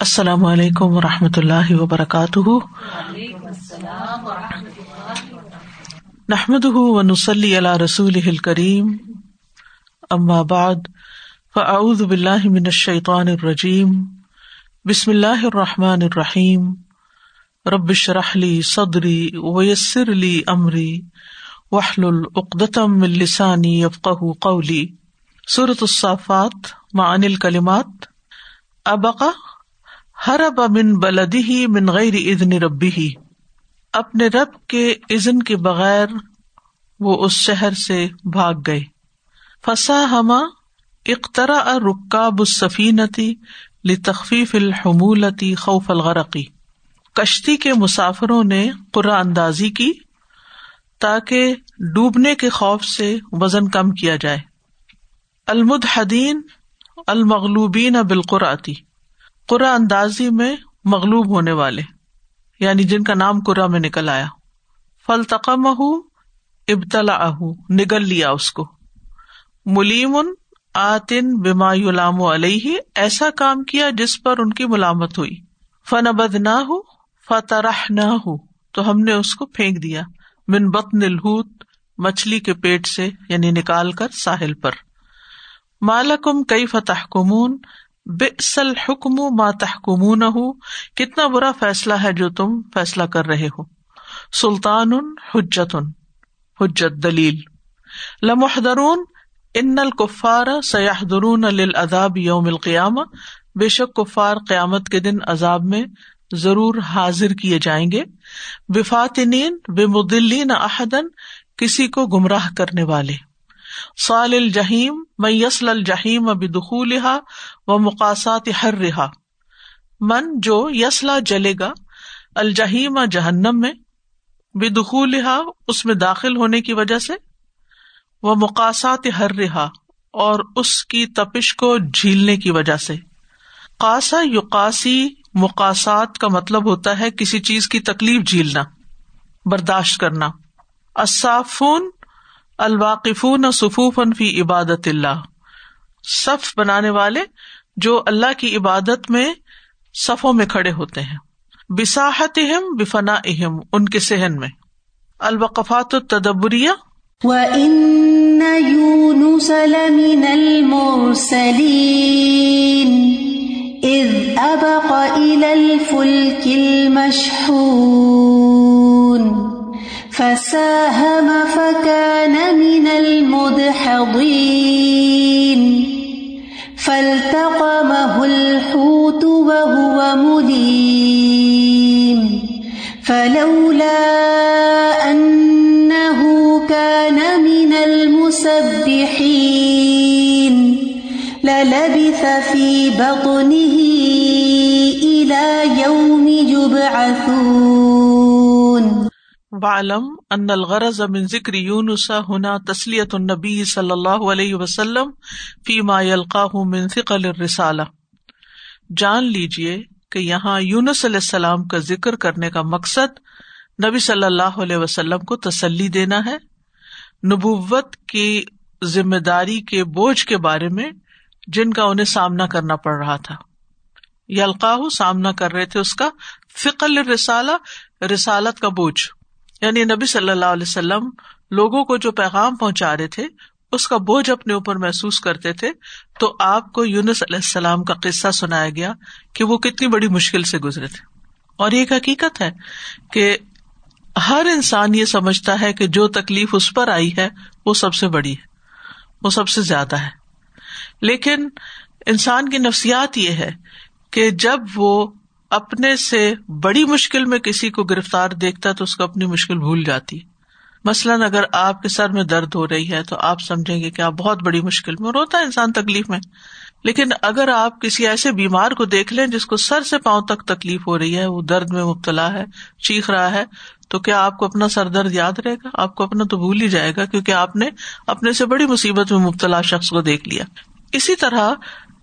السلام علیکم و رحمۃ اللہ وبرکاتہ۔ نحمد ونسلی علی رسول کریم ام بعد، فاعوذ باللہ من الشیطان الرجیم۔ بسم اللہ الرحمٰن الرحیم۔ ربش رحلی صدری ویسر علی عمری وحل العقدم السانی یفق قولی۔ صورت الصافات معن الکلمات ابقا ہر اب امن بلدی ہی من غیر ادن ربی ہی اپنے رب کے عزن کے بغیر وہ اس شہر سے بھاگ گئے۔ فسا ہما اخترا رکاب السفینتی لتخفیف الحمولتی خوف الغرقی کشتی کے مسافروں نے قرآ اندازی کی تاکہ ڈوبنے کے خوف سے وزن کم کیا جائے۔ المدحدین المغلوبین بالقراتی قرآ اندازی میں مغلوب ہونے والے یعنی جن کا نام قرآ میں نکل آیا۔ فل تقم ابتلا اہ نگل لیا اس کو۔ ملیم آتن بیما یلام علیہ ایسا کام کیا جس پر ان کی ملامت ہوئی۔ فن ابد نہ ہو فتح نہ ہو تو ہم نے اس کو پھینک دیا۔ من بت نلحت مچھلی کے پیٹ سے یعنی نکال کر ساحل پر۔ مالکم کئی فتح کمون بسل حکم ماتحکمون ہو کتنا برا فیصلہ ہے جو تم فیصلہ کر رہے ہو۔ سلطان حجت حجت دلیل۔ لمحدرون ان الکفار سیاح درون الداب یوم القیام بے شک کفار قیامت کے دن عذاب میں ضرور حاضر کیے جائیں گے۔ بفاتنین بے مدلین احدن کسی کو گمراہ کرنے والے۔ سال الجہیم میں یسل الجہیم اب دخولہ و مقاصات ہر رہا من جو یسلا جلے گا الجہیم جہنم میں بے دخولہ اس میں داخل ہونے کی وجہ سے وہ مقاصات ہر رہا اور اس کی تپش کو جھیلنے کی وجہ سے۔ قاسا یقاسی مقاصات کا مطلب ہوتا ہے کسی چیز کی تکلیف جھیلنا، برداشت کرنا۔ اصافون الواقفون صفوفن فی عبادت اللہ۔ صف بنانے والے جو اللہ کی عبادت میں صفوں میں کھڑے ہوتے ہیں۔ بساحت اہم بفنا اہم ان کے سہن میں۔ الوقفات التدبریہ۔ وَإِنَّ يُونُسَ لَمِنَ الْمُرْسَلِينَ۔ إذ أبق إلى الفلك المشحون۔ فساهم فكان من المدحضين. فالتقمه الحوت وهو مليم. فلولا أنه كان من المسبحين. للبث في بطنه إلى يوم يبعثون. بعلم ان الغرض من ذکر یونس ہنا تسلیت النبی صلی اللہ علیہ وسلم فی ما یلقاہ من ثقل الرسالہ۔ جان لیجیے کہ یہاں یونس علیہ السلام کا ذکر کرنے کا مقصد نبی صلی اللہ علیہ وسلم کو تسلی دینا ہے۔ نبوت کی ذمہ داری کے بوجھ کے بارے میں جن کا انہیں سامنا کرنا پڑ رہا تھا۔ یلقاہ سامنا کر رہے تھے اس کا فکل رسالہ رسالت کا بوجھ۔ یعنی نبی صلی اللہ علیہ وسلم لوگوں کو جو پیغام پہنچا رہے تھے، اس کا بوجھ اپنے اوپر محسوس کرتے تھے۔ تو آپ کو یونس علیہ السلام کا قصہ سنایا گیا کہ وہ کتنی بڑی مشکل سے گزرے تھے۔ اور ایک حقیقت ہے کہ ہر انسان یہ سمجھتا ہے کہ جو تکلیف اس پر آئی ہے، وہ سب سے بڑی ہے، وہ سب سے زیادہ ہے۔ لیکن انسان کی نفسیات یہ ہے کہ جب وہ اپنے سے بڑی مشکل میں کسی کو گرفتار دیکھتا تو اس کو اپنی مشکل بھول جاتی مثلاً اگر آپ کے سر میں درد ہو رہی ہے تو آپ سمجھیں گے کہ آپ بہت بڑی مشکل میں روتا ہے انسان تکلیف میں۔ لیکن اگر آپ کسی ایسے بیمار کو دیکھ لیں جس کو سر سے پاؤں تک تکلیف ہو رہی ہے، وہ درد میں مبتلا ہے، چیخ رہا ہے، تو کیا آپ کو اپنا سر درد یاد رہے گا؟ آپ کو اپنا تو بھول ہی جائے گا کیونکہ آپ نے اپنے سے بڑی مصیبت میں مبتلا شخص کو دیکھ لیا۔ اسی طرح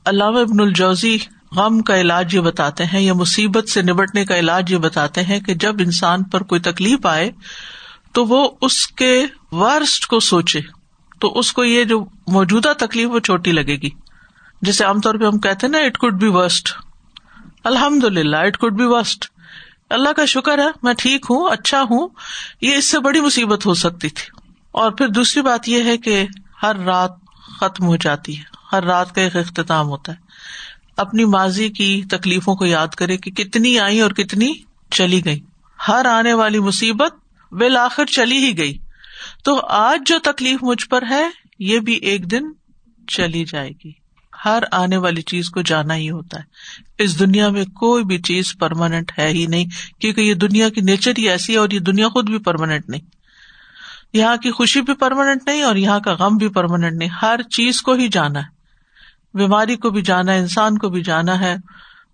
علامہ ابن الجوزی غم کا علاج یہ بتاتے ہیں یا مصیبت سے نبٹنے کا علاج یہ بتاتے ہیں کہ جب انسان پر کوئی تکلیف آئے تو وہ اس کے ورسٹ کو سوچے تو اس کو یہ جو موجودہ تکلیف وہ چھوٹی لگے گی۔ جیسے عام طور پہ ہم کہتے ہیں نا اٹ کوڈ بی ورسٹ الحمد للہ اٹ کوڈ بی وسٹ اللہ کا شکر ہے، میں ٹھیک ہوں اچھا ہوں، یہ اس سے بڑی مصیبت ہو سکتی تھی۔ اور پھر دوسری بات یہ ہے کہ ہر رات ختم ہو جاتی ہے، ہر رات کا ایک اختتام ہوتا ہے۔ اپنی ماضی کی تکلیفوں کو یاد کرے کہ کتنی آئی اور کتنی چلی گئی۔ ہر آنے والی مصیبت بالآخر چلی ہی گئی۔ تو آج جو تکلیف مجھ پر ہے، یہ بھی ایک دن چلی جائے گی۔ ہر آنے والی چیز کو جانا ہی ہوتا ہے۔ اس دنیا میں کوئی بھی چیز پرماننٹ ہے ہی نہیں، کیونکہ یہ دنیا کی نیچر ہی ایسی ہے اور یہ دنیا خود بھی پرماننٹ نہیں۔ یہاں کی خوشی بھی پرماننٹ نہیں اور یہاں کا غم بھی پرماننٹ نہیں۔ ہر چیز کو ہی جانا ہے۔ بیماری کو بھی جانا ہے، انسان کو بھی جانا ہے،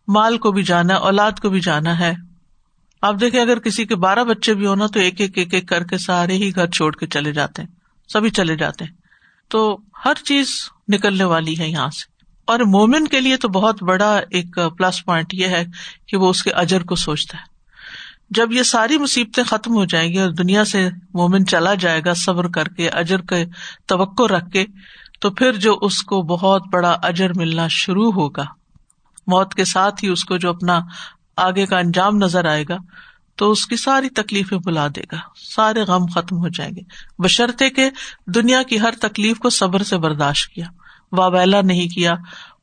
مال کو بھی جانا ہے، اولاد کو بھی جانا ہے۔ آپ دیکھیں، اگر کسی کے بارہ بچے بھی ہونا تو ایک ایک ایک ایک کر کے سارے ہی گھر چھوڑ کے چلے جاتے ہیں۔ سبھی چلے جاتے ہیں۔ تو ہر چیز نکلنے والی ہے یہاں سے۔ اور مومن کے لیے تو بہت بڑا ایک پلس پوائنٹ یہ ہے کہ وہ اس کے اجر کو سوچتا ہے۔ جب یہ ساری مصیبتیں ختم ہو جائیں گی اور دنیا سے مومن چلا جائے گا، صبر کر کے، اجر کے توقع رکھ کے تو پھر جو اس کو بہت بڑا اجر ملنا شروع ہوگا، موت کے ساتھ ہی اس کو جو اپنا آگے کا انجام نظر آئے گا، تو اس کی ساری تکلیفیں بلا دے گا، سارے غم ختم ہو جائیں گے۔ بشرطے کے دنیا کی ہر تکلیف کو صبر سے برداشت کیا واویلا نہیں کیا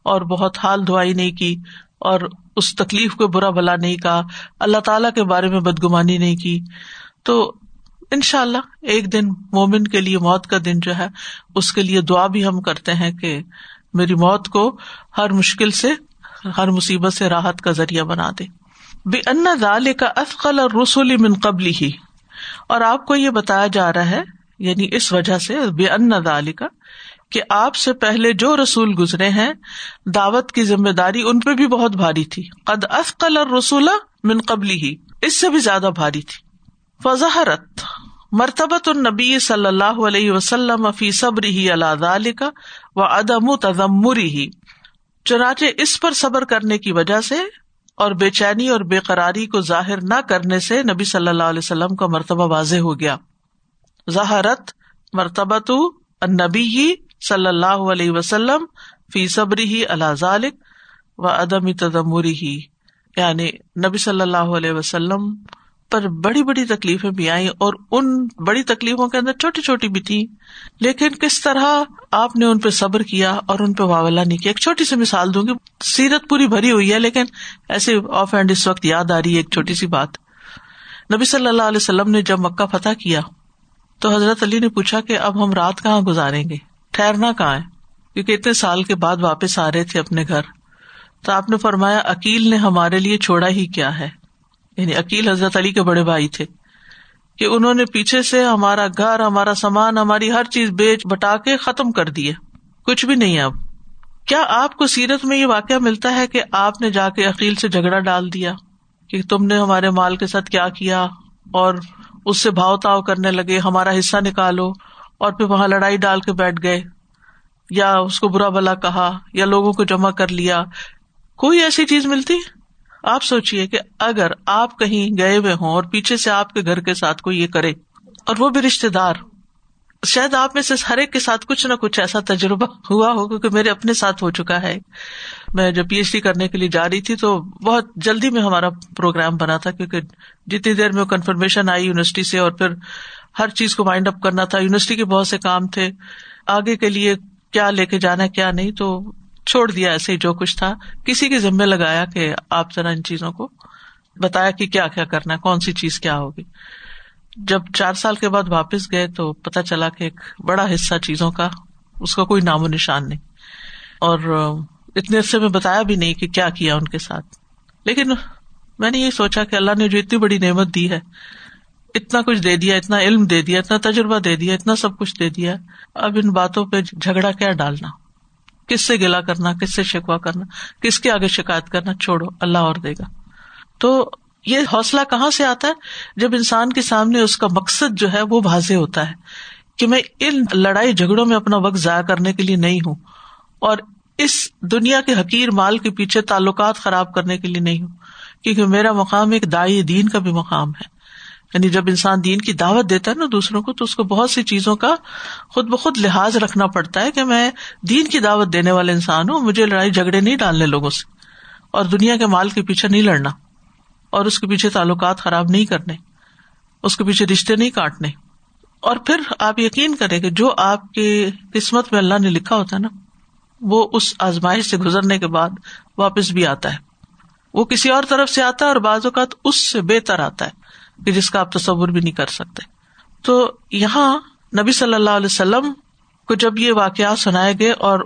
اور بہت حال دعائی نہیں کی اور اس تکلیف کو برا بلا نہیں کہا، اللہ تعالی کے بارے میں بدگمانی نہیں کی۔ تو ان شاء اللہ ایک دن مومن کے لیے موت کا دن جو ہے، اس کے لیے دعا بھی ہم کرتے ہیں کہ میری موت کو ہر مشکل سے، ہر مصیبت سے راحت کا ذریعہ بنا دے۔ بے ان دال کا افقل اور رسولی من قبل ہی اور آپ کو یہ بتایا جا رہا ہے یعنی اس وجہ سے بے ان دال کا کہ آپ سے پہلے جو رسول گزرے ہیں، دعوت کی ذمہ داری ان پہ بھی بہت بھاری تھی۔ قد افقل اور رسولہ من قبلی ہی اس سے بھی زیادہ بھاری تھی۔ فضحرت مرتبت النبی صلی اللہ علیہ وسلم فی صبر ہی اللہ کا و ادم تدمری ہی چنانچہ اس پر صبر کرنے کی وجہ سے اور بے چینی اور بے قراری کو ظاہر نہ کرنے سے نبی صلی اللہ علیہ وسلم کا مرتبہ واضح ہو گیا۔ ظہرت مرتبت النبی صلی اللہ علیہ وسلم فی صبری ہی اللہ و عدم تدمری ہی یعنی نبی صلی اللہ علیہ وسلم پر بڑی بڑی تکلیفیں بھی آئی اور ان بڑی تکلیفوں کے اندر چھوٹی چھوٹی بھی تھی لیکن کس طرح آپ نے ان پہ صبر کیا اور ان پہ واولا نہیں کیا؟ ایک چھوٹی سی مثال دوں گی۔ سیرت پوری بھری ہوئی ہے، لیکن ایسے آف اینڈ اس وقت یاد آ رہی ہے ایک چھوٹی سی بات۔ نبی صلی اللہ علیہ وسلم نے جب مکہ فتح کیا، تو حضرت علی نے پوچھا کہ اب ہم رات کہاں گزاریں گے؟ ٹھہرنا کہاں ہے؟ کیونکہ اتنے سال کے بعد واپس آ رہے تھے اپنے گھر۔ تو آپ نے فرمایا عکیل نے ہمارے لیے چھوڑا ہی کیا ہے۔ یعنی عکیل حضرت علی کے بڑے بھائی تھے، کہ انہوں نے پیچھے سے ہمارا گھر، ہمارا سامان، ہماری ہر چیز بیچ بٹا کے ختم کر دیے۔ کچھ بھی نہیں اب۔ کیا آپ کو سیرت میں یہ واقعہ ملتا ہے کہ آپ نے جا کے عقیل سے جھگڑا ڈال دیا کہ تم نے ہمارے مال کے ساتھ کیا کیا اور اس سے بھاؤ تاؤ کرنے لگے، ہمارا حصہ نکالو اور پھر وہاں لڑائی ڈال کے بیٹھ گئے، یا اس کو برا بلا کہا، یا لوگوں کو جمع کر لیا۔ کوئی ایسی چیز ملتی؟ آپ سوچیے کہ اگر آپ کہیں گئے ہوئے ہوں اور پیچھے سے آپ کے گھر کے ساتھ کوئی یہ کرے اور وہ بھی رشتے دار، شاید آپ میں سے ہر ایک کے ساتھ کچھ نہ کچھ ایسا تجربہ ہوا ہو کیونکہ میرے اپنے ساتھ ہو چکا ہے۔ میں جب پی ایچ ڈی کرنے کے لیے جا رہی تھی تو بہت جلدی میں ہمارا پروگرام بنا تھا کیونکہ جتنی دیر میں کنفرمیشن آئی یونیورسٹی سے اور پھر ہر چیز کو مائنڈ اپ کرنا تھا۔ یونیورسٹی کے بہت سے کام تھے۔ آگے کے لیے کیا لے کے جانا کیا نہیں، تو چھوڑ دیا ایسے جو کچھ تھا۔ کسی کے ذمے لگایا کہ آپ ذرا ان چیزوں کو بتایا کہ کیا کیا کرنا ہے، کون سی چیز کیا ہوگی۔ جب چار سال کے بعد واپس گئے تو پتا چلا کہ ایک بڑا حصہ چیزوں کا، اس کا کوئی نام و نشان نہیں۔ اور اتنے عرصے میں بتایا بھی نہیں کہ کیا کیا ان کے ساتھ۔ لیکن میں نے یہ سوچا کہ اللہ نے جو اتنی بڑی نعمت دی ہے، اتنا کچھ دے دیا، اتنا علم دے دیا، اتنا تجربہ دے دیا، اتنا سب کچھ دے دیا۔ اب ان باتوں پہ جھگڑا کیا ڈالنا؟ کس سے گلا کرنا، کس سے شکوا کرنا، کس کے آگے شکایت کرنا، چھوڑو، اللہ اور دے گا۔ تو یہ حوصلہ کہاں سے آتا ہے؟ جب انسان کے سامنے اس کا مقصد جو ہے وہ واضح ہوتا ہے کہ میں ان لڑائی جھگڑوں میں اپنا وقت ضائع کرنے کے لیے نہیں ہوں اور اس دنیا کے حقیر مال کے پیچھے تعلقات خراب کرنے کے لیے نہیں ہوں، کیونکہ میرا مقام ایک دائی دین کا بھی مقام ہے۔ یعنی جب انسان دین کی دعوت دیتا ہے نا دوسروں کو، تو اس کو بہت سی چیزوں کا خود بخود لحاظ رکھنا پڑتا ہے کہ میں دین کی دعوت دینے والے انسان ہوں، مجھے لڑائی جھگڑے نہیں ڈالنے لوگوں سے، اور دنیا کے مال کے پیچھے نہیں لڑنا، اور اس کے پیچھے تعلقات خراب نہیں کرنے، اس کے پیچھے رشتے نہیں کاٹنے۔ اور پھر آپ یقین کریں کہ جو آپ کے قسمت میں اللہ نے لکھا ہوتا ہے نا، وہ اس آزمائش سے گزرنے کے بعد واپس بھی آتا ہے۔ وہ کسی اور طرف سے آتا ہے اور بعض اوقات اس سے بہتر آتا ہے۔ کہ جس کا آپ تصور بھی نہیں کر سکتے۔ تو یہاں نبی صلی اللہ علیہ وسلم کو جب یہ واقعات سنائے گئے اور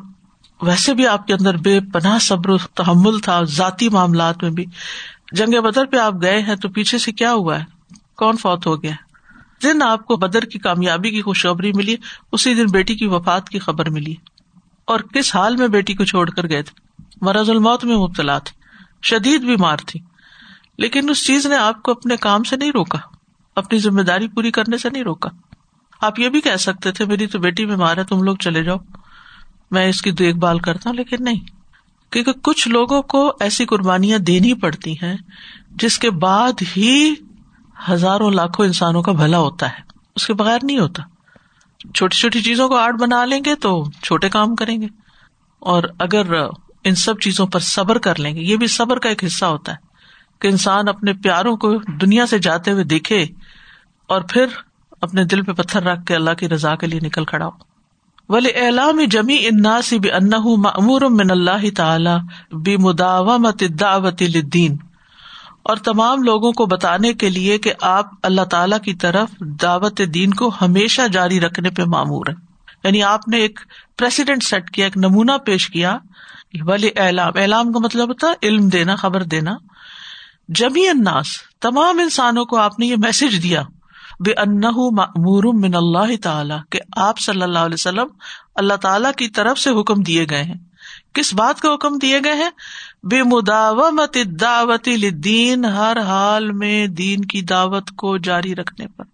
ویسے بھی آپ کے اندر بے پناہ صبر و تحمل تھا ذاتی معاملات میں بھی، جنگ بدر پہ آپ گئے ہیں تو پیچھے سے کیا ہوا ہے؟ کون فوت ہو گیا؟ دن آپ کو بدر کی کامیابی کی خوشخبری ملی، اسی دن بیٹی کی وفات کی خبر ملی۔ اور کس حال میں بیٹی کو چھوڑ کر گئے تھے؟ مرض الموت میں مبتلا تھے، شدید بیمار تھی۔ لیکن اس چیز نے آپ کو اپنے کام سے نہیں روکا، اپنی ذمہ داری پوری کرنے سے نہیں روکا۔ آپ یہ بھی کہہ سکتے تھے، میری تو بیٹی بیمار ہے، تم لوگ چلے جاؤ۔ میں اس کی دیکھ بھال کرتا ہوں، لیکن نہیں۔ کیونکہ کچھ لوگوں کو ایسی قربانیاں دینی پڑتی ہیں، جس کے بعد ہی ہزاروں لاکھوں انسانوں کا بھلا ہوتا ہے۔ اس کے بغیر نہیں ہوتا۔ چھوٹی چھوٹی چیزوں کو آرٹ بنا لیں گے تو چھوٹے کام کریں گے۔ اور اگر ان سب چیزوں پر صبر کر لیں گے، یہ بھی صبر کا ایک حصہ ہوتا ہے۔ کہ انسان اپنے پیاروں کو دنیا سے جاتے ہوئے دیکھے اور پھر اپنے دل پہ پتھر رکھ کے اللہ کی رضا کے لیے نکل کھڑا ہو۔ ولی اعلام جمی اناسی بھی انمور من اللہ تعالی بھی مداوت دعوت الدین اور تمام لوگوں کو بتانے کے لیے کہ آپ اللہ تعالی کی طرف دعوت دین کو ہمیشہ جاری رکھنے پہ معمور ہے یعنی آپ نے ایک پریسیڈنٹ سیٹ کیا، ایک نمونہ پیش کیا۔ ولی اعلام اعلام کا مطلب ہوتا ہے علم دینا، خبر دینا۔ جمی اناس تمام انسانوں کو آپ نے یہ میسج دیا بے ان من اللہ تعالیٰ کہ آپ صلی اللہ علیہ وسلم اللہ تعالی کی طرف سے حکم دیے گئے ہیں۔ کس بات کا حکم دیے گئے ہیں؟ بے مداوت دعوت دین ہر حال میں دین کی دعوت کو جاری رکھنے پر۔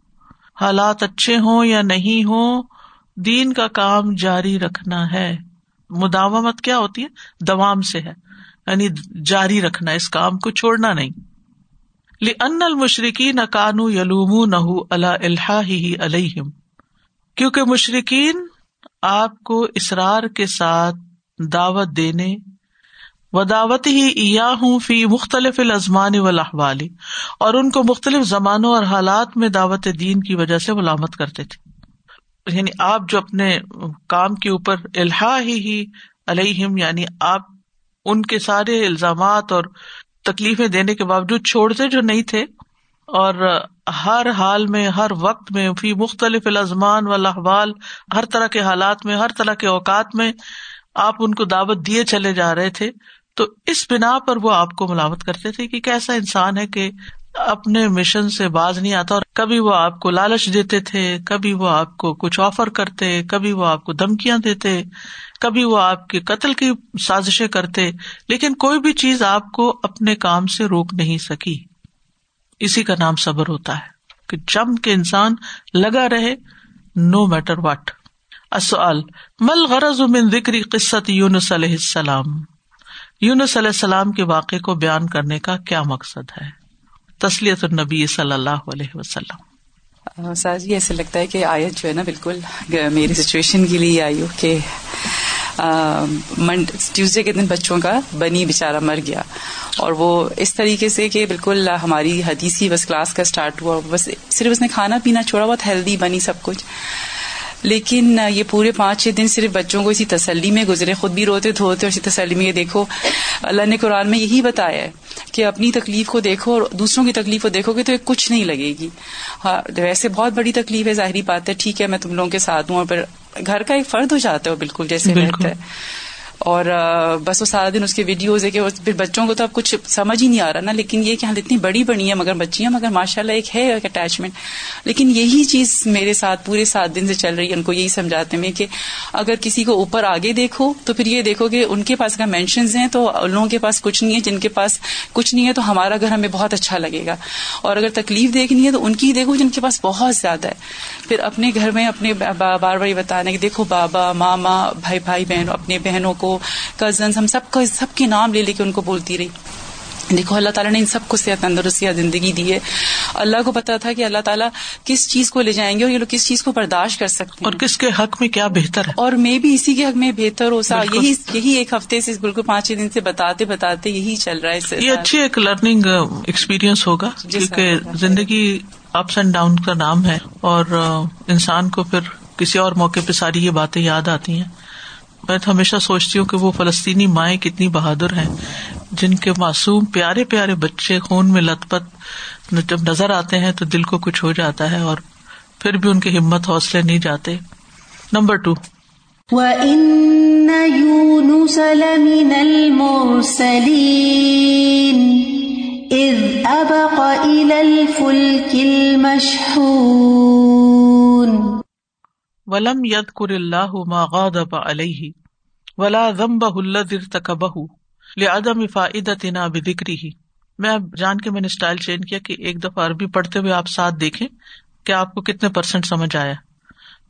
حالات اچھے ہوں یا نہیں ہو دین کا کام جاری رکھنا ہے۔ مداومت کیا ہوتی ہے؟ دوام سے ہے۔ یعنی جاری رکھنا، اس کام کو چھوڑنا نہیں۔ لی ان المشرقین کانو یلوم نہ اللہ الحا ہی علیہم کیونکہ مشرقین آپ کو اسرار کے ساتھ دعوت دینے و دعوت ہی ہوں فی مختلف الازمان و لہوالی اور ان کو مختلف زمانوں اور حالات میں دعوت دین کی وجہ سے ملامت کرتے تھے۔ یعنی آپ جو اپنے کام کے اوپر الحا ہی علیہم یعنی آپ ان کے سارے الزامات اور تکلیفیں دینے کے باوجود چھوڑتے جو نہیں تھے۔ اور ہر حال میں، ہر وقت میں فی مختلف الزمان و لحوال ہر طرح کے حالات میں، ہر طرح کے اوقات میں آپ ان کو دعوت دیے چلے جا رہے تھے۔ تو اس بنا پر وہ آپ کو ملاوت کرتے تھے کہ کیسا انسان ہے کہ اپنے مشن سے باز نہیں آتا اور کبھی وہ آپ کو لالچ دیتے تھے، کبھی وہ آپ کو کچھ آفر کرتے، کبھی وہ آپ کو دھمکیاں دیتے۔ کبھی وہ آپ کے قتل کی سازشیں کرتے، لیکن کوئی بھی چیز آپ کو اپنے کام سے روک نہیں سکی۔ اسی کا نام صبر ہوتا ہے کہ جم کے انسان لگا رہے نو میٹر واٹ اصل مل غرض من ذکری قصت یونس علیہ السلام؟ یونس علیہ السلام کے واقعے کو بیان کرنے کا کیا مقصد ہے؟ تسلیت النبی صلی اللہ علیہ وسلم۔ ساز جی ایسے لگتا ہے کہ آیت جو ہے نا بالکل میری سچویشن کے لیے آئی ہو کہ ٹیوزڈے کے دن بچوں کا بنی بےچارا مر گیا۔ اور وہ اس طریقے سے کہ بالکل ہماری حدیثی بس کلاس کا اسٹارٹ ہوا۔ بس صرف اس نے کھانا پینا، چھوڑا بہت ہیلدی بنی سب کچھ۔ لیکن یہ پورے پانچ چھ دن صرف بچوں کو اسی تسلی میں گزرے خود بھی روتے دھوتے اور اسی تسلی میں یہ دیکھو اللہ نے قرآن میں یہی بتایا ہے کہ اپنی تکلیف کو دیکھو اور دوسروں کی تکلیف کو دیکھو گے تو یہ کچھ نہیں لگے گی۔ ہاں ویسے بہت بڑی تکلیف ہے ظاہری بات ہے ٹھیک ہے میں تم لوگوں کے ساتھ ہوں اور پھر گھر کا ایک فرد ہو جاتا ہے بالکل جیسے ہے۔ اور بس وہ سارا دن اس کے ویڈیوز ہے کہ پھر بچوں کو تو اب کچھ سمجھ ہی نہیں آ رہا نا، لیکن یہ کہ ہاں اتنی بڑی بڑی ہے، مگر بچیاں، مگر ماشاء اللہ ایک ہے ایک اٹیچمنٹ لیکن یہی چیز میرے ساتھ پورے سات دن سے چل رہی ہے، ان کو یہی سمجھاتے ہیں کہ اگر کسی کو اوپر آگے دیکھو تو پھر یہ دیکھو کہ ان کے پاس اگر مینشنز ہیں تو ان لوگوں کے پاس کچھ نہیں ہے، جن کے پاس کچھ نہیں ہے تو ہمارا گھر ہمیں بہت اچھا لگے گا۔ اور اگر تکلیف دیکھنی ہے تو ان کی دیکھو، جن کے پاس بہت زیادہ ہے۔ پھر اپنے گھر میں اپنے بار بار یہ بتانا کہ دیکھو بابا، ماما، بھائی بھائی بہنوں اپنے بہنوں کو کزن ہم سب کا سب کے نام لے لے کے ان کو بولتی رہی۔ دیکھو اللہ تعالیٰ نے ان سب کو صحت تندرستی زندگی دی ہے۔ اللہ کو پتا تھا کہ اللہ تعالیٰ کس چیز کو لے جائیں گے اور یہ لوگ کس چیز کو برداشت کر سکتے ہیں۔ اور کس کے حق میں کیا بہتر ہے؟ اور میں بھی اسی کے حق میں بہتر ہو سا یہی یہی ایک ہفتے سے بالکل پانچ چھ دن سے بتاتے بتاتے یہی چل رہا ہے یہ اچھی ایک لرننگ ایکسپیرئنس ہوگا کیونکہ زندگی اپس اینڈ ڈاؤن کا نام ہے اور انسان کو پھر کسی اور موقع پہ ساری یہ باتیں یاد آتی ہیں۔ میں تو ہمیشہ سوچتی ہوں کہ وہ فلسطینی مائیں کتنی بہادر ہیں، جن کے معصوم پیارے پیارے بچے خون میں لت پت جب نظر آتے ہیں تو دل کو کچھ ہو جاتا ہے اور پھر بھی ان کی ہمت حوصلے نہیں جاتے۔ نمبر ٹو ولم ید کر اللہ غضب علیہ ولا ضمب الذي ارتكبه لعدم فائدتنا بذكره میں اب جان کے میں نے اسٹائل چینج کیا کہ ایک دفعہ عربی پڑھتے ہوئے آپ ساتھ دیکھیں کہ آپ کو کتنے پرسینٹ سمجھ آیا۔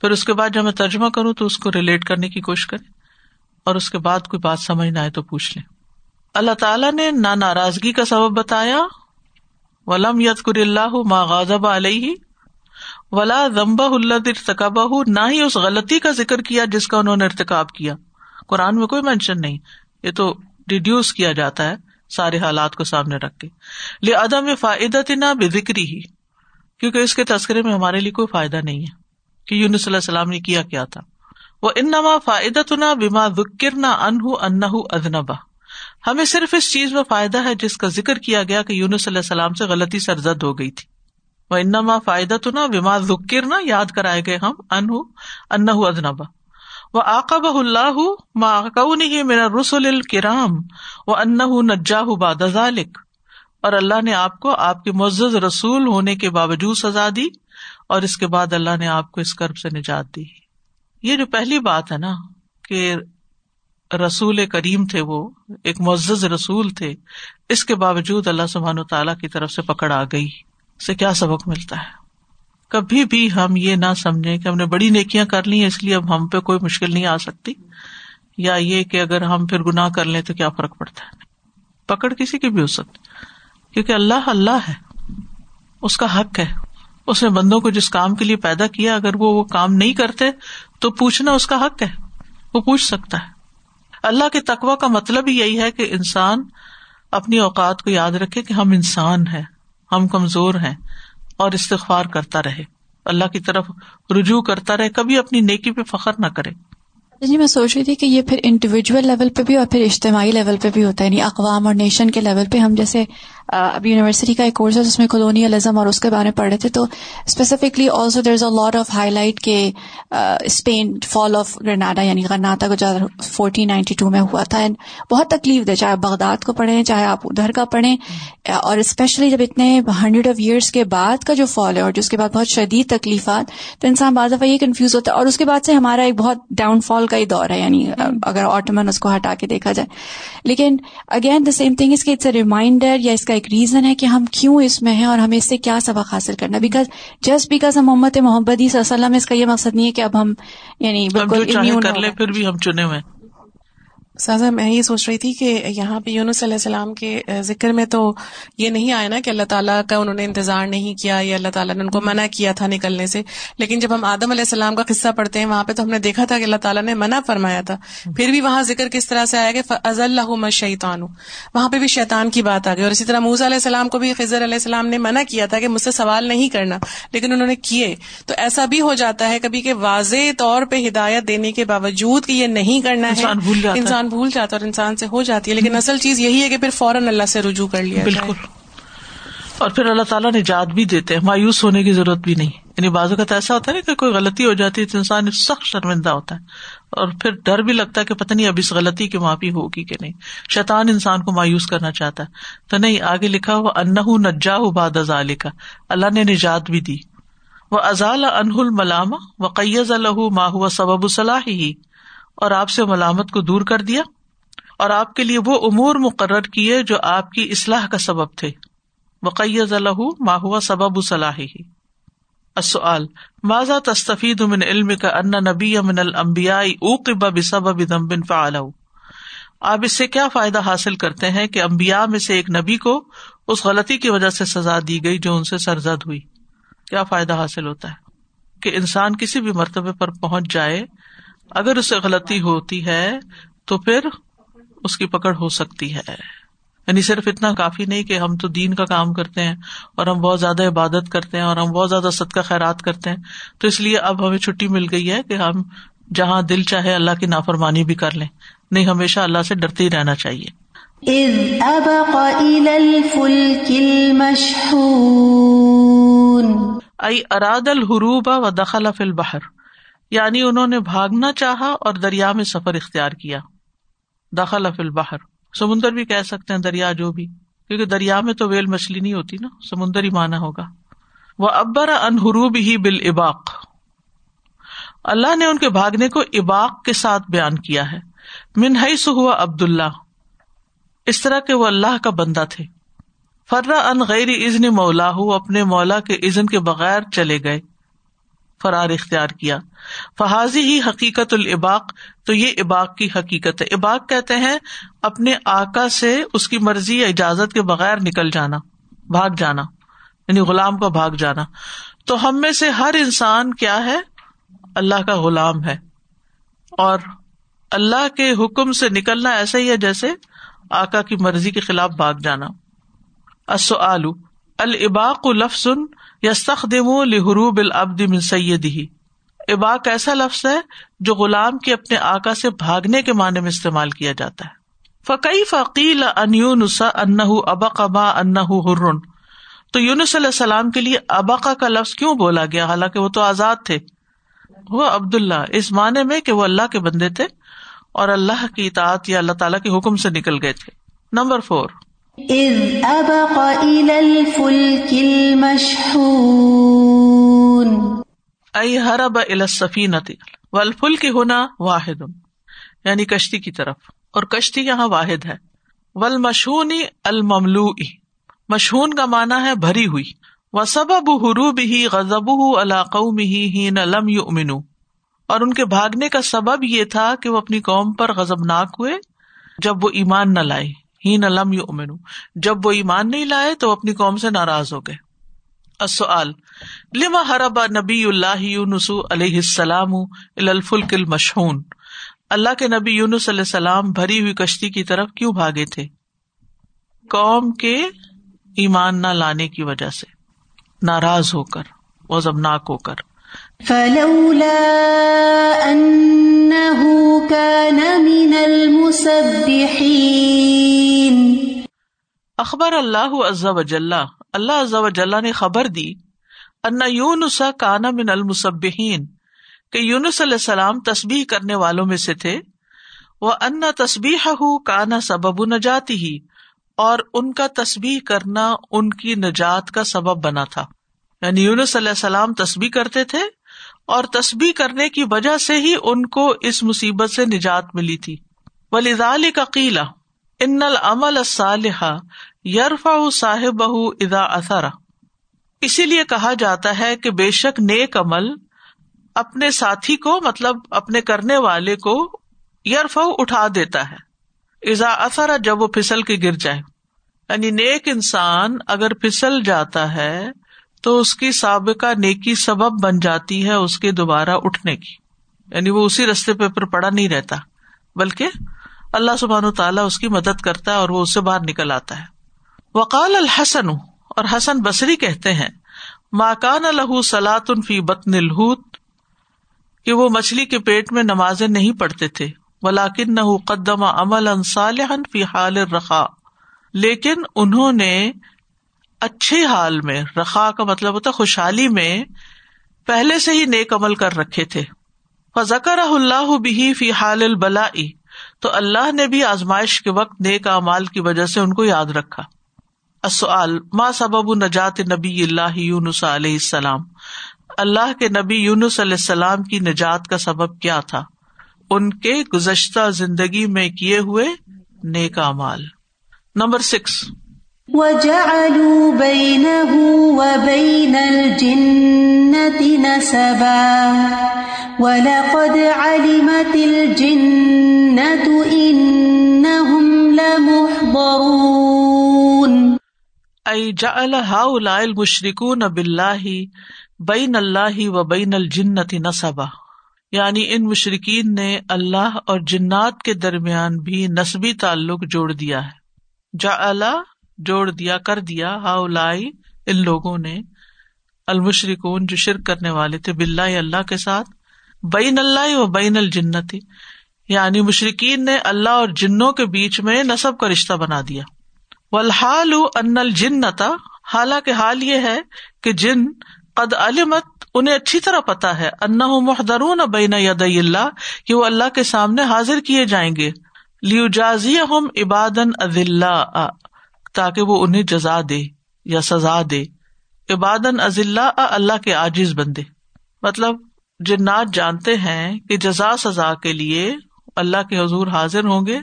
پھر اس کے بعد جب میں ترجمہ کروں تو اس کو ریلیٹ کرنے کی کوشش کریں اور اس کے بعد کوئی بات سمجھ نہ آئے تو پوچھ لیں۔ اللہ تعالیٰ نے نہ ناراضگی کا سبب بتایا۔ ولم یت کر اللہ ما غازب علیہ ولا ضمبہ اللہ ارتقابہ نہ ہی اس غلطی کا ذکر کیا جس کا انہوں نے ارتقاب کیا۔ قرآن میں کوئی مینشن نہیں، یہ تو ریڈیوس کیا جاتا ہے سارے حالات کو سامنے رکھ کے۔ لے عدم فائدت نہ بے ذکری ہی کیونکہ اس کے تذکرے میں ہمارے لیے کوئی فائدہ نہیں ہے کہ یون صلی اللہ السلام نے کیا کیا تھا۔ وہ ان نما فائدت نہ بیما ذکر نہ انہ انہ ادنبا ہمیں صرف اس چیز میں فائدہ ہے جس کا ذکر کیا گیا کہ یون صلی اللہ السلام سے غلطی سرزد ہو گئی تھی۔ وہ انما فائدہ تو نہ بیما ذکر نہ یاد کرائے گئے ہم انہ انہ ادنبا وہ آقب اللہ نہیں میرا رسول الکرام وہ انہ نجا باد ذالک اور اللہ نے آپ کو آپ کے معزز رسول ہونے کے باوجود سزا دی، اور اس کے بعد اللہ نے آپ کو اس کرب سے نجات دی. یہ جو پہلی بات ہے نا، کہ رسول کریم تھے وہ، ایک معزز رسول تھے، اس کے باوجود اللہ سبحان و تعالیٰ کی طرف سے پکڑ آ گئی. سے کیا سبق ملتا ہے؟ کبھی بھی ہم یہ نہ سمجھے کہ ہم نے بڑی نیکیاں کر لی اس لیے اب ہم پہ کوئی مشکل نہیں آ سکتی۔ یا یہ کہ اگر ہم پھر گناہ کر لیں تو کیا فرق پڑتا ہے؟ پکڑ کسی کی بھی ہو سکتی۔ کیونکہ اللہ اللہ ہے۔ اس کا حق ہے۔ اس نے بندوں کو جس کام کے لیے پیدا کیا، اگر وہ وہ کام نہیں کرتے تو پوچھنا اس کا حق ہے۔ وہ پوچھ سکتا ہے۔ اللہ کے تقوا کا مطلب ہی یہی ہے کہ انسان اپنی اوقات کو یاد رکھے کہ ہم انسان ہیں۔ ہم کمزور ہیں اور استغفار کرتا رہے۔ اللہ کی طرف رجوع کرتا رہے، کبھی اپنی نیکی پہ فخر نہ کرے۔ جی میں سوچ رہی تھی کہ یہ پھر انڈیویجل لیول پہ بھی اور پھر اجتماعی لیول پہ بھی ہوتا ہے یعنی اقوام اور نیشن کے لیول پہ ہم جیسے اب یونیورسٹی کا ایک کورس ہے جس میں کالونیلزم اور اس کے بارے میں پڑھ رہے تھے تو specifically also there is a lot of high light کے اسپین فال آف گرناڈا یعنی گرناٹا کو فورٹین نائنٹی ٹو میں ہوا تھا۔ اینڈ بہت تکلیف دے چاہے بغداد کو پڑھیں چاہے آپ ادھر کا پڑھیں۔ اور اسپیشلی جب اتنے ہنڈریڈ آف ایئرس کے بعد کا جو فال ہے اور جس کے بعد بہت شدید تکلیفات تو انسان بعض دفعہ یہ کنفیوز ہوتا ہے۔ اور اس کے بعد سے ہمارا ایک بہت ڈاؤن فال کا ہی دور ہے یعنی اگر آٹومن اس کو ہٹا کے دیکھا جائے۔ لیکن اگین دا سیم تھنگ اس کے اٹس اے ریمائنڈر یا اس کا ایک ریزن ہے کہ ہم کیوں اس میں ہیں اور ہمیں اس سے کیا سبق حاصل کرنا بیکاز جسٹ بیکاز ہم محمد محبت وسلم اس کا یہ مقصد نہیں ہے کہ اب ہم یعنی بالکل پھر بھی ہم چنے ہوئے سازا میں یہ سوچ رہی تھی کہ یہاں پہ یونس علیہ السلام کے ذکر میں تو یہ نہیں آیا نا کہ اللہ تعالیٰ کا انہوں نے انتظار نہیں کیا یا اللہ تعالیٰ نے ان کو منع کیا تھا نکلنے سے۔ لیکن جب ہم آدم علیہ السلام کا قصہ پڑھتے ہیں وہاں پہ تو ہم نے دیکھا تھا کہ اللہ تعالیٰ نے منع فرمایا تھا۔ پھر بھی وہاں ذکر کس طرح سے آیا کہ از اللہ شیطان وہاں پہ بھی شیطان کی بات آ گئی۔ اور اسی طرح موزا علیہ السلام کو بھی خضر علیہ السلام نے منع کیا تھا کہ مجھ سے سوال نہیں کرنا لیکن انہوں نے کیے۔ تو ایسا بھی ہو جاتا ہے کبھی کہ واضح طور پہ ہدایت دینے کے باوجود کہ یہ نہیں کرنا ہے۔ انسان بھول جاتا اور انسان سے ہو جاتی ہے لیکن اصل چیز یہی ہے کہ پھر فوراً اللہ سے رجوع کر لیا بالکل۔ اور پھر اللہ تعالیٰ نجات بھی دیتے ہیں مایوس ہونے کی ضرورت بھی نہیں۔ یعنی بازو کا تو ایسا ہوتا ہے نا کہ کوئی غلطی ہو جاتی ہے تو انسان سخت شرمندہ ہوتا ہے اور پھر ڈر بھی لگتا ہے کہ پتہ نہیں اب اس غلطی کی معافی ہوگی کہ نہیں۔ شیطان انسان کو مایوس کرنا چاہتا ہے۔ تو نہیں آگے لکھا ہوا انہ نجا باد ازال کا اللہ نے نجات بھی دی۔ وہ ازال انہ الملام و قیز الح ماہ سبب صلاح ہی اور آپ سے ملامت کو دور کر دیا اور آپ کے لیے وہ امور مقرر کیے جو آپ کی اصلاح کا سبب تھے۔ وقیز الح ماہوا سبب صلاحی السؤال، ماذا تستفید من علم کا ان نبی من الانبیاء اوقب بسبب ذنب فعله آپ اس سے کیا فائدہ حاصل کرتے ہیں کہ امبیا میں سے ایک نبی کو اس غلطی کی وجہ سے سزا دی گئی جو ان سے سرزد ہوئی؟ کیا فائدہ حاصل ہوتا ہے کہ انسان کسی بھی مرتبے پر پہنچ جائے اگر اسے غلطی ہوتی ہے تو پھر اس کی پکڑ ہو سکتی ہے۔ یعنی صرف اتنا کافی نہیں کہ ہم تو دین کا کام کرتے ہیں اور ہم بہت زیادہ عبادت کرتے ہیں اور ہم بہت زیادہ صدقہ خیرات کرتے ہیں۔ تو اس لیے اب ہمیں چھٹی مل گئی ہے کہ ہم جہاں دل چاہے اللہ کی نافرمانی بھی کر لیں۔ نہیں ہمیشہ اللہ سے ڈرتے ہی رہنا چاہیے۔ اراد الحروب و دخل فل بہر یعنی انہوں نے بھاگنا چاہا اور دریا میں سفر اختیار کیا۔ دخل فل بہر سمندر بھی کہہ سکتے ہیں دریا جو بھی، کیونکہ دریا میں تو ویل مچھلی نہیں ہوتی نا، سمندر ہی مانا ہوگا۔ وہ ابر انحروب ہی بال اباق اللہ نے ان کے بھاگنے کو اباق کے ساتھ بیان کیا ہے۔ منہئی سو ہوا عبد اللہ اس طرح کے وہ اللہ کا بندہ تھے۔ فرا ان غیر ازن مولا اپنے مولا کے ازن کے بغیر چلے گئے۔ فرار اختیار کیا۔ فہازی ہی حقیقت العباق تو یہ اباق کی حقیقت ہے۔ اباق کہتے ہیں اپنے آکا سے اس کی مرضی یا اجازت کے بغیر نکل جانا، بھاگ جانا یعنی غلام کا بھاگ جانا۔ تو ہم میں سے ہر انسان کیا ہے؟ اللہ کا غلام ہے۔ اور اللہ کے حکم سے نکلنا ایسا ہی ہے جیسے آکا کی مرضی کے خلاف بھاگ جانا۔ السؤال الاباق لفظ یستخدم لحروب العبد من سیدہ اباق ایسا لفظ ہے جو غلام کے اپنے آکا سے بھاگنے کے معنی میں استعمال کیا جاتا ہے۔ فقی فقیل ان یونس انہ ابق ابا انہ ہرن تو یونس علیہ السلام کے لیے ابقا کا لفظ کیوں بولا گیا؟ حالانکہ وہ تو آزاد تھے۔ وہ عبد اللہ اس معنی میں کہ وہ اللہ کے بندے تھے اور اللہ کی اطاعت یا اللہ تعالیٰ کے حکم سے نکل گئے تھے۔ Number four. ائی ہرب السفینت والفل کی ہونا واحد یعنی کشتی کی طرف، اور کشتی یہاں واحد ہے. ول مشہونی الملو مشہون کا مانا ہے بھری ہوئی. و سبب حروب ہی غزب علاقوں ہی لم یؤمنو اور ان کے بھاگنے کا سبب یہ تھا کہ وہ اپنی قوم پر غزبناک ہوئے جب وہ ایمان نہ لائے. ہی نہ لم یؤمنو۔ جب وہ ایمان نہیں لائے تو اپنی قوم سے ناراض ہو گئے۔ السؤال، لما حرب نبی اللہ یونس علیہ السلام الفلک المشحون؟ اللہ کے نبی یونس علیہ السلام بھری ہوئی کشتی کی طرف کیوں بھاگے تھے؟ قوم کے ایمان نہ لانے کی وجہ سے۔ ناراض ہو کر وزبناک ہو کر۔ فلولا انه كان من المسبحين. اخبر اللہ عز وجل اللہ عز وجل نے خبر دی، ان یونس کان من المسبحین، کہ یونس علیہ السلام تسبیح کرنے والوں میں سے تھے وہ ان تسبیح کانا سبب نجاتی ہی اور ان کا تسبیح کرنا ان کی نجات کا سبب بنا تھا۔ یعنی یونس علیہ السلام تسبیح کرتے تھے اور تسبیح کرنے کی وجہ سے ہی ان کو اس مصیبت سے نجات ملی تھی۔ ولیزال کا قیلا ان العمل صالحہ یرفا صاحب بہ ادا اثرا اسی لیے کہا جاتا ہے کہ بے شک نیک عمل اپنے ساتھی کو مطلب اپنے کرنے والے کو یرفا اٹھا دیتا ہے۔ ازا اثرا جب وہ پھسل کے گر جائے۔ یعنی نیک انسان اگر پھسل جاتا ہے تو اس کی سابقہ نیکی سبب بن جاتی ہے اس کے دوبارہ اٹھنے کی۔ یعنی وہ اسی رستے پہ پھر پڑا نہیں رہتا، بلکہ اللہ سبحان و تعالیٰ اس کی مدد کرتا ہے اور وہ اس سے باہر نکل آتا ہے۔ وقال الحسن، اور حسن بصری کہتے ہیں ماکان الح سلاۃ فی بطن الحوت، کہ وہ مچھلی کے پیٹ میں نمازیں نہیں پڑھتے تھے ولاکن نہ قدم عمل انصالحن فی حال رخا لیکن انہوں نے اچھے حال میں، رخا کا مطلب ہوتا خوشحالی میں پہلے سے ہی نیک عمل کر رکھے تھے۔ فذکر اللہ بھی فی حال البلا تو اللہ نے بھی آزمائش کے وقت نیک امال کی وجہ سے ان کو یاد رکھا۔ السؤال، ما سبب نجات نبی اللہ یونس علیہ السلام؟ اللہ کے نبی یونس علیہ السلام کی نجات کا سبب کیا تھا؟ ان کے گزشتہ زندگی میں کیے ہوئے نیک امال نمبر سکس۔ وجعلوا بينه وبين الجنة نسبا. ولقد علمت الجنة إنهم محضرون ای جعل هؤلاء المشركون بالله بین اللہ و بین الجنت نصبا یعنی ان مشرقین نے اللہ اور جنات کے درمیان بھی نصبی تعلق جوڑ دیا ہے. جا جوڑ دیا، کر دیا ہاؤلائی ان لوگوں نے، المشرکون جو شرک کرنے والے تھے بلّہ اللہ کے ساتھ، بین اللہ و بین الجنت یعنی مشرقین نے اللہ اور جنوں کے بیچ میں نصب کا رشتہ بنا دیا۔ ولحال ان الجنتا، حالانکہ حال یہ ہے کہ جن قد علمت، انہیں اچھی طرح پتا ہے۔ انا محدرون بین ید اللہ، کہ وہ اللہ کے سامنے حاضر کیے جائیں گے۔ لیو جازی ہم عبادن اللہ تاکہ وہ انہیں جزا دے یا سزا دے۔ عبادن اللہ اللہ کے عاجز بندے۔ مطلب جنات جانتے ہیں کہ جزا سزا کے لیے اللہ کے حضور حاضر ہوں گے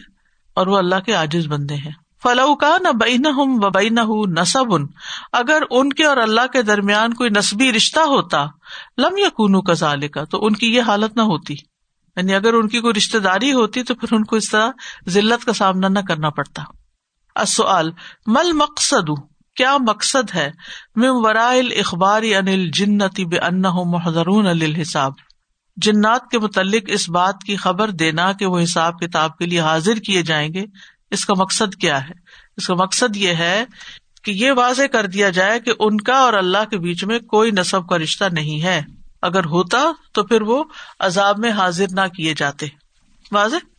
اور وہ اللہ کے عاجز بندے ہیں۔ فلو کا نہ بین ہوں و بین نصب ان اگر ان کے اور اللہ کے درمیان کوئی نصبی رشتہ ہوتا، لم یا کونو کا ظال کا تو ان کی یہ حالت نہ ہوتی۔ یعنی اگر ان کی کوئی رشتے داری ہوتی تو پھر ان کو اس طرح ذلت کا سامنا نہ کرنا پڑتا۔ اصل مل مقصد کیا مقصد ہے؟ مم ورائل اخبار انل جنتی بے ان محضرون الحساب جنات کے متعلق اس بات کی خبر دینا کہ وہ حساب کتاب کے لیے حاضر کیے جائیں گے۔ اس کا مقصد کیا ہے؟ اس کا مقصد یہ ہے کہ یہ واضح کر دیا جائے کہ ان کا اور اللہ کے بیچ میں کوئی نصب کا رشتہ نہیں ہے۔ اگر ہوتا تو پھر وہ عذاب میں حاضر نہ کیے جاتے۔ واضح؟